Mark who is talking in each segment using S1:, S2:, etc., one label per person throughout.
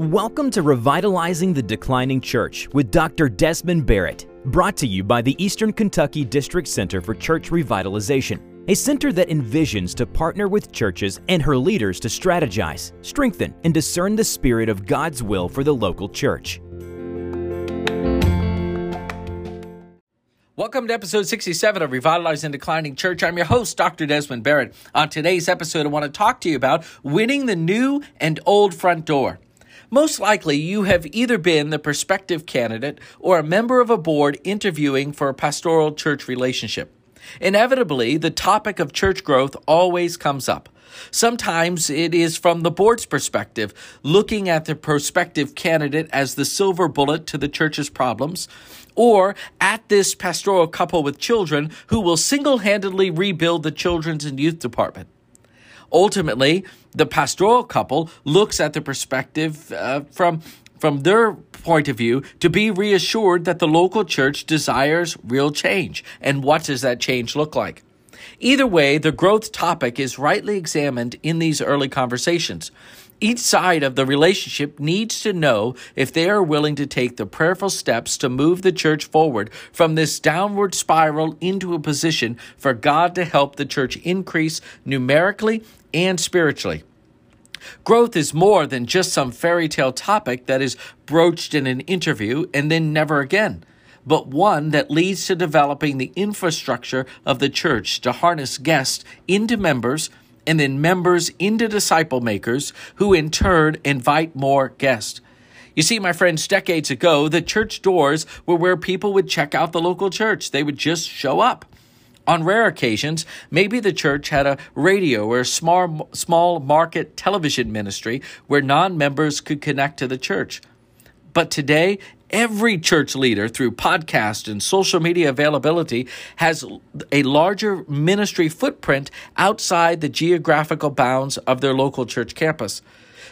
S1: Welcome to Revitalizing the Declining Church with Dr. Desmond Barrett, brought to you by the Eastern Kentucky District Center for Church Revitalization, a center that envisions to partner with churches and her leaders to strategize, strengthen, and discern the spirit of God's will for the local church.
S2: Welcome to episode 67 of Revitalizing the Declining Church. I'm your host, Dr. Desmond Barrett. On today's episode, I want to talk to you about winning the new and old front door. Most likely, you have either been the prospective candidate or a member of a board interviewing for a pastoral church relationship. Inevitably, the topic of church growth always comes up. Sometimes it is from the board's perspective, looking at the prospective candidate as the silver bullet to the church's problems, or at this pastoral couple with children who will single handedly rebuild the children's and youth department. Ultimately, the pastoral couple looks at the perspective uh, from from their point of view to be reassured that the local church desires real change. And what does that change look like? Either way, the growth topic is rightly examined in these early conversations. Each side of the relationship needs to know if they are willing to take the prayerful steps to move the church forward from this downward spiral into a position for God to help the church increase numerically and spiritually. Growth is more than just some fairy tale topic that is broached in an interview and then never again, but one that leads to developing the infrastructure of the church to harness guests into members and then members into disciple makers who in turn invite more guests. You see, my friends, decades ago, the church doors were where people would check out the local church. They would just show up. On rare occasions, maybe the church had a radio or a small, small market television ministry where non members could connect to the church. But today, every church leader, through podcast and social media availability, has a larger ministry footprint outside the geographical bounds of their local church campus.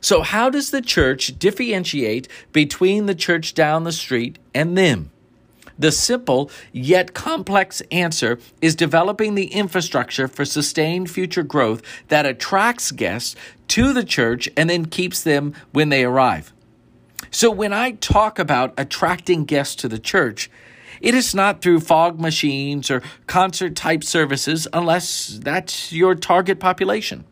S2: So, how does the church differentiate between the church down the street and them? The simple yet complex answer is developing the infrastructure for sustained future growth that attracts guests to the church and then keeps them when they arrive. So, when I talk about attracting guests to the church, it is not through fog machines or concert type services unless that's your target population.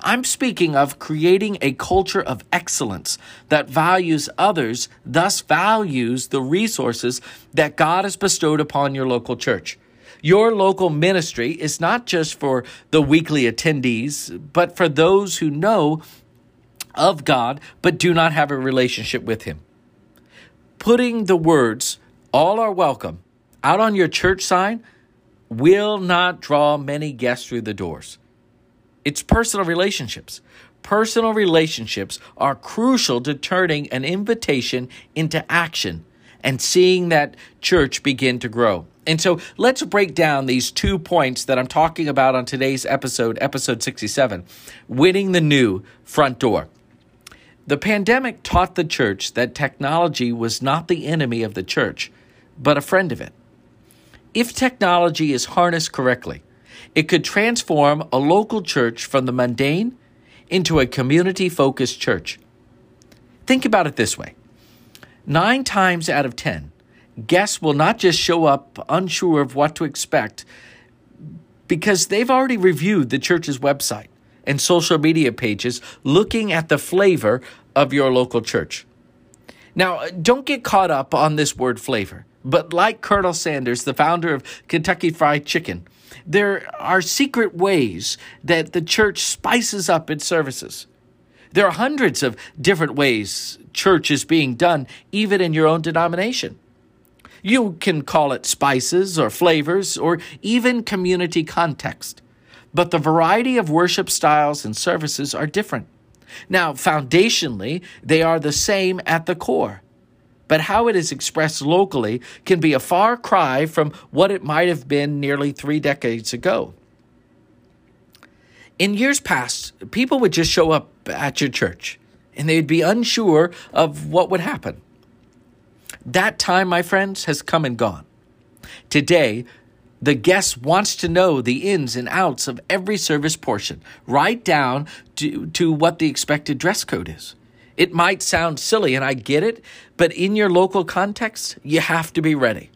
S2: I'm speaking of creating a culture of excellence that values others, thus values the resources that God has bestowed upon your local church. Your local ministry is not just for the weekly attendees, but for those who know of God but do not have a relationship with Him. Putting the words, all are welcome, out on your church sign will not draw many guests through the doors. It's personal relationships. Personal relationships are crucial to turning an invitation into action and seeing that church begin to grow. And so let's break down these two points that I'm talking about on today's episode, episode 67 winning the new front door. The pandemic taught the church that technology was not the enemy of the church, but a friend of it. If technology is harnessed correctly, it could transform a local church from the mundane into a community focused church. Think about it this way nine times out of ten, guests will not just show up unsure of what to expect because they've already reviewed the church's website and social media pages looking at the flavor of your local church. Now, uh, don't get caught up on this word flavor, but like Colonel Sanders, the founder of Kentucky Fried Chicken, there are secret ways that the church spices up its services. There are hundreds of different ways church is being done, even in your own denomination. You can call it spices or flavors or even community context. But the variety of worship styles and services are different. Now, foundationally, they are the same at the core but how it is expressed locally can be a far cry from what it might have been nearly three decades ago. In years past, people would just show up at your church and they'd be unsure of what would happen. That time, my friends, has come and gone. Today, the guest wants to know the ins and outs of every service portion, right down to, to what the expected dress code is. It might sound silly, and I get it, but in your local context, you have to be ready.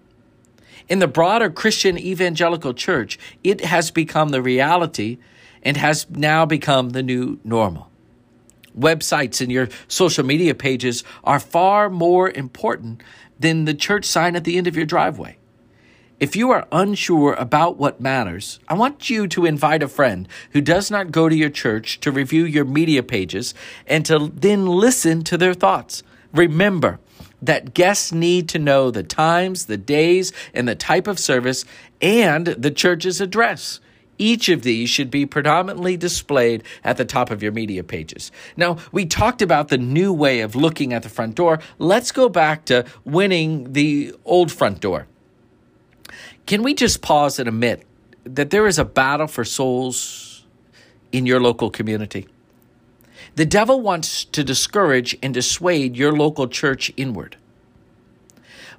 S2: In the broader Christian evangelical church, it has become the reality and has now become the new normal. Websites and your social media pages are far more important than the church sign at the end of your driveway. If you are unsure about what matters, I want you to invite a friend who does not go to your church to review your media pages and to then listen to their thoughts. Remember that guests need to know the times, the days, and the type of service and the church's address. Each of these should be predominantly displayed at the top of your media pages. Now, we talked about the new way of looking at the front door. Let's go back to winning the old front door. Can we just pause and admit that there is a battle for souls in your local community? The devil wants to discourage and dissuade your local church inward.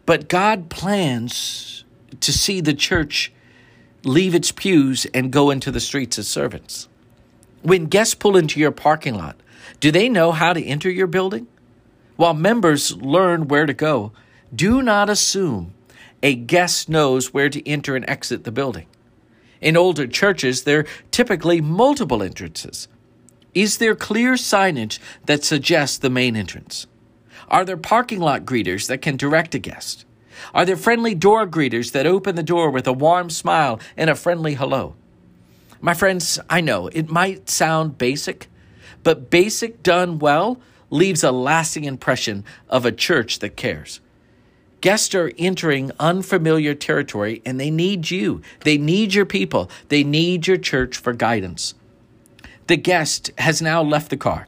S2: But God plans to see the church leave its pews and go into the streets as servants. When guests pull into your parking lot, do they know how to enter your building? While members learn where to go, do not assume a guest knows where to enter and exit the building. In older churches, there are typically multiple entrances. Is there clear signage that suggests the main entrance? Are there parking lot greeters that can direct a guest? Are there friendly door greeters that open the door with a warm smile and a friendly hello? My friends, I know it might sound basic, but basic done well leaves a lasting impression of a church that cares. Guests are entering unfamiliar territory and they need you. They need your people. They need your church for guidance. The guest has now left the car.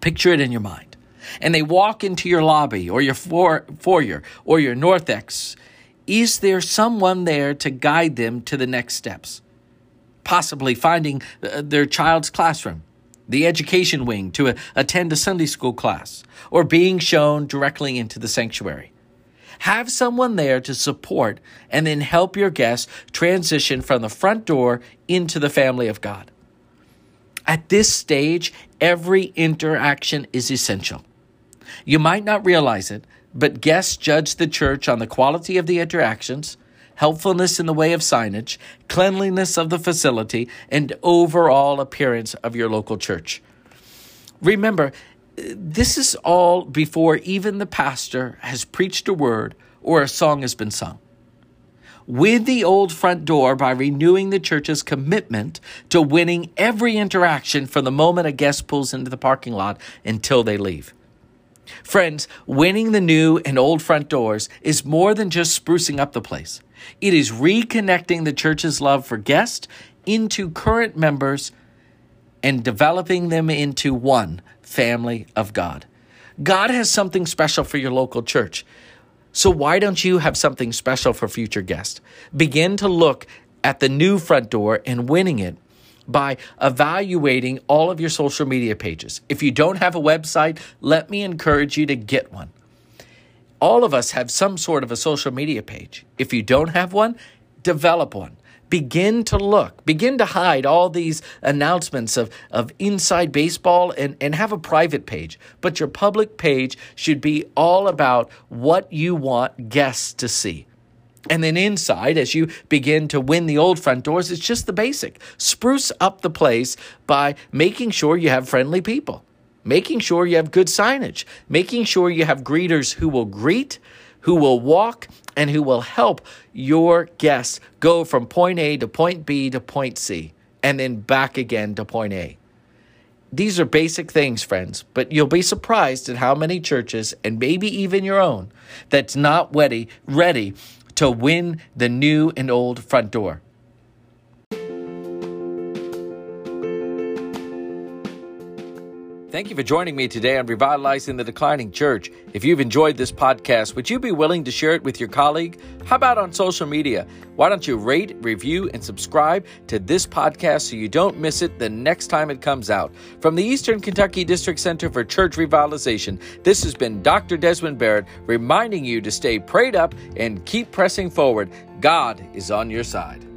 S2: Picture it in your mind. And they walk into your lobby or your foyer or your narthex. Is there someone there to guide them to the next steps? Possibly finding uh, their child's classroom, the education wing to attend a Sunday school class, or being shown directly into the sanctuary. Have someone there to support and then help your guests transition from the front door into the family of God. At this stage, every interaction is essential. You might not realize it, but guests judge the church on the quality of the interactions, helpfulness in the way of signage, cleanliness of the facility, and overall appearance of your local church. Remember, this is all before even the pastor has preached a word or a song has been sung. With the old front door by renewing the church's commitment to winning every interaction from the moment a guest pulls into the parking lot until they leave. Friends, winning the new and old front doors is more than just sprucing up the place. It is reconnecting the church's love for guests into current members and developing them into one family of God. God has something special for your local church. So why don't you have something special for future guests? Begin to look at the new front door and winning it by evaluating all of your social media pages. If you don't have a website, let me encourage you to get one. All of us have some sort of a social media page. If you don't have one, develop one begin to look, begin to hide all these announcements of, of inside baseball and, and have a private page. But your public page should be all about what you want guests to see. And then inside, as you begin to win the old front doors, it's just the basic. Spruce up the place by making sure you have friendly people, making sure you have good signage, making sure you have greeters who will greet, who will walk and who will help your guests go from point A to point B to point C and then back again to point A. These are basic things, friends, but you'll be surprised at how many churches, and maybe even your own, that's not ready, ready to win the new and old front door. Thank you for joining me today on Revitalizing the Declining Church. If you've enjoyed this podcast, would you be willing to share it with your colleague? How about on social media? Why don't you rate, review, and subscribe to this podcast so you don't miss it the next time it comes out? From the Eastern Kentucky District Center for Church Revitalization, this has been Dr. Desmond Barrett reminding you to stay prayed up and keep pressing forward. God is on your side.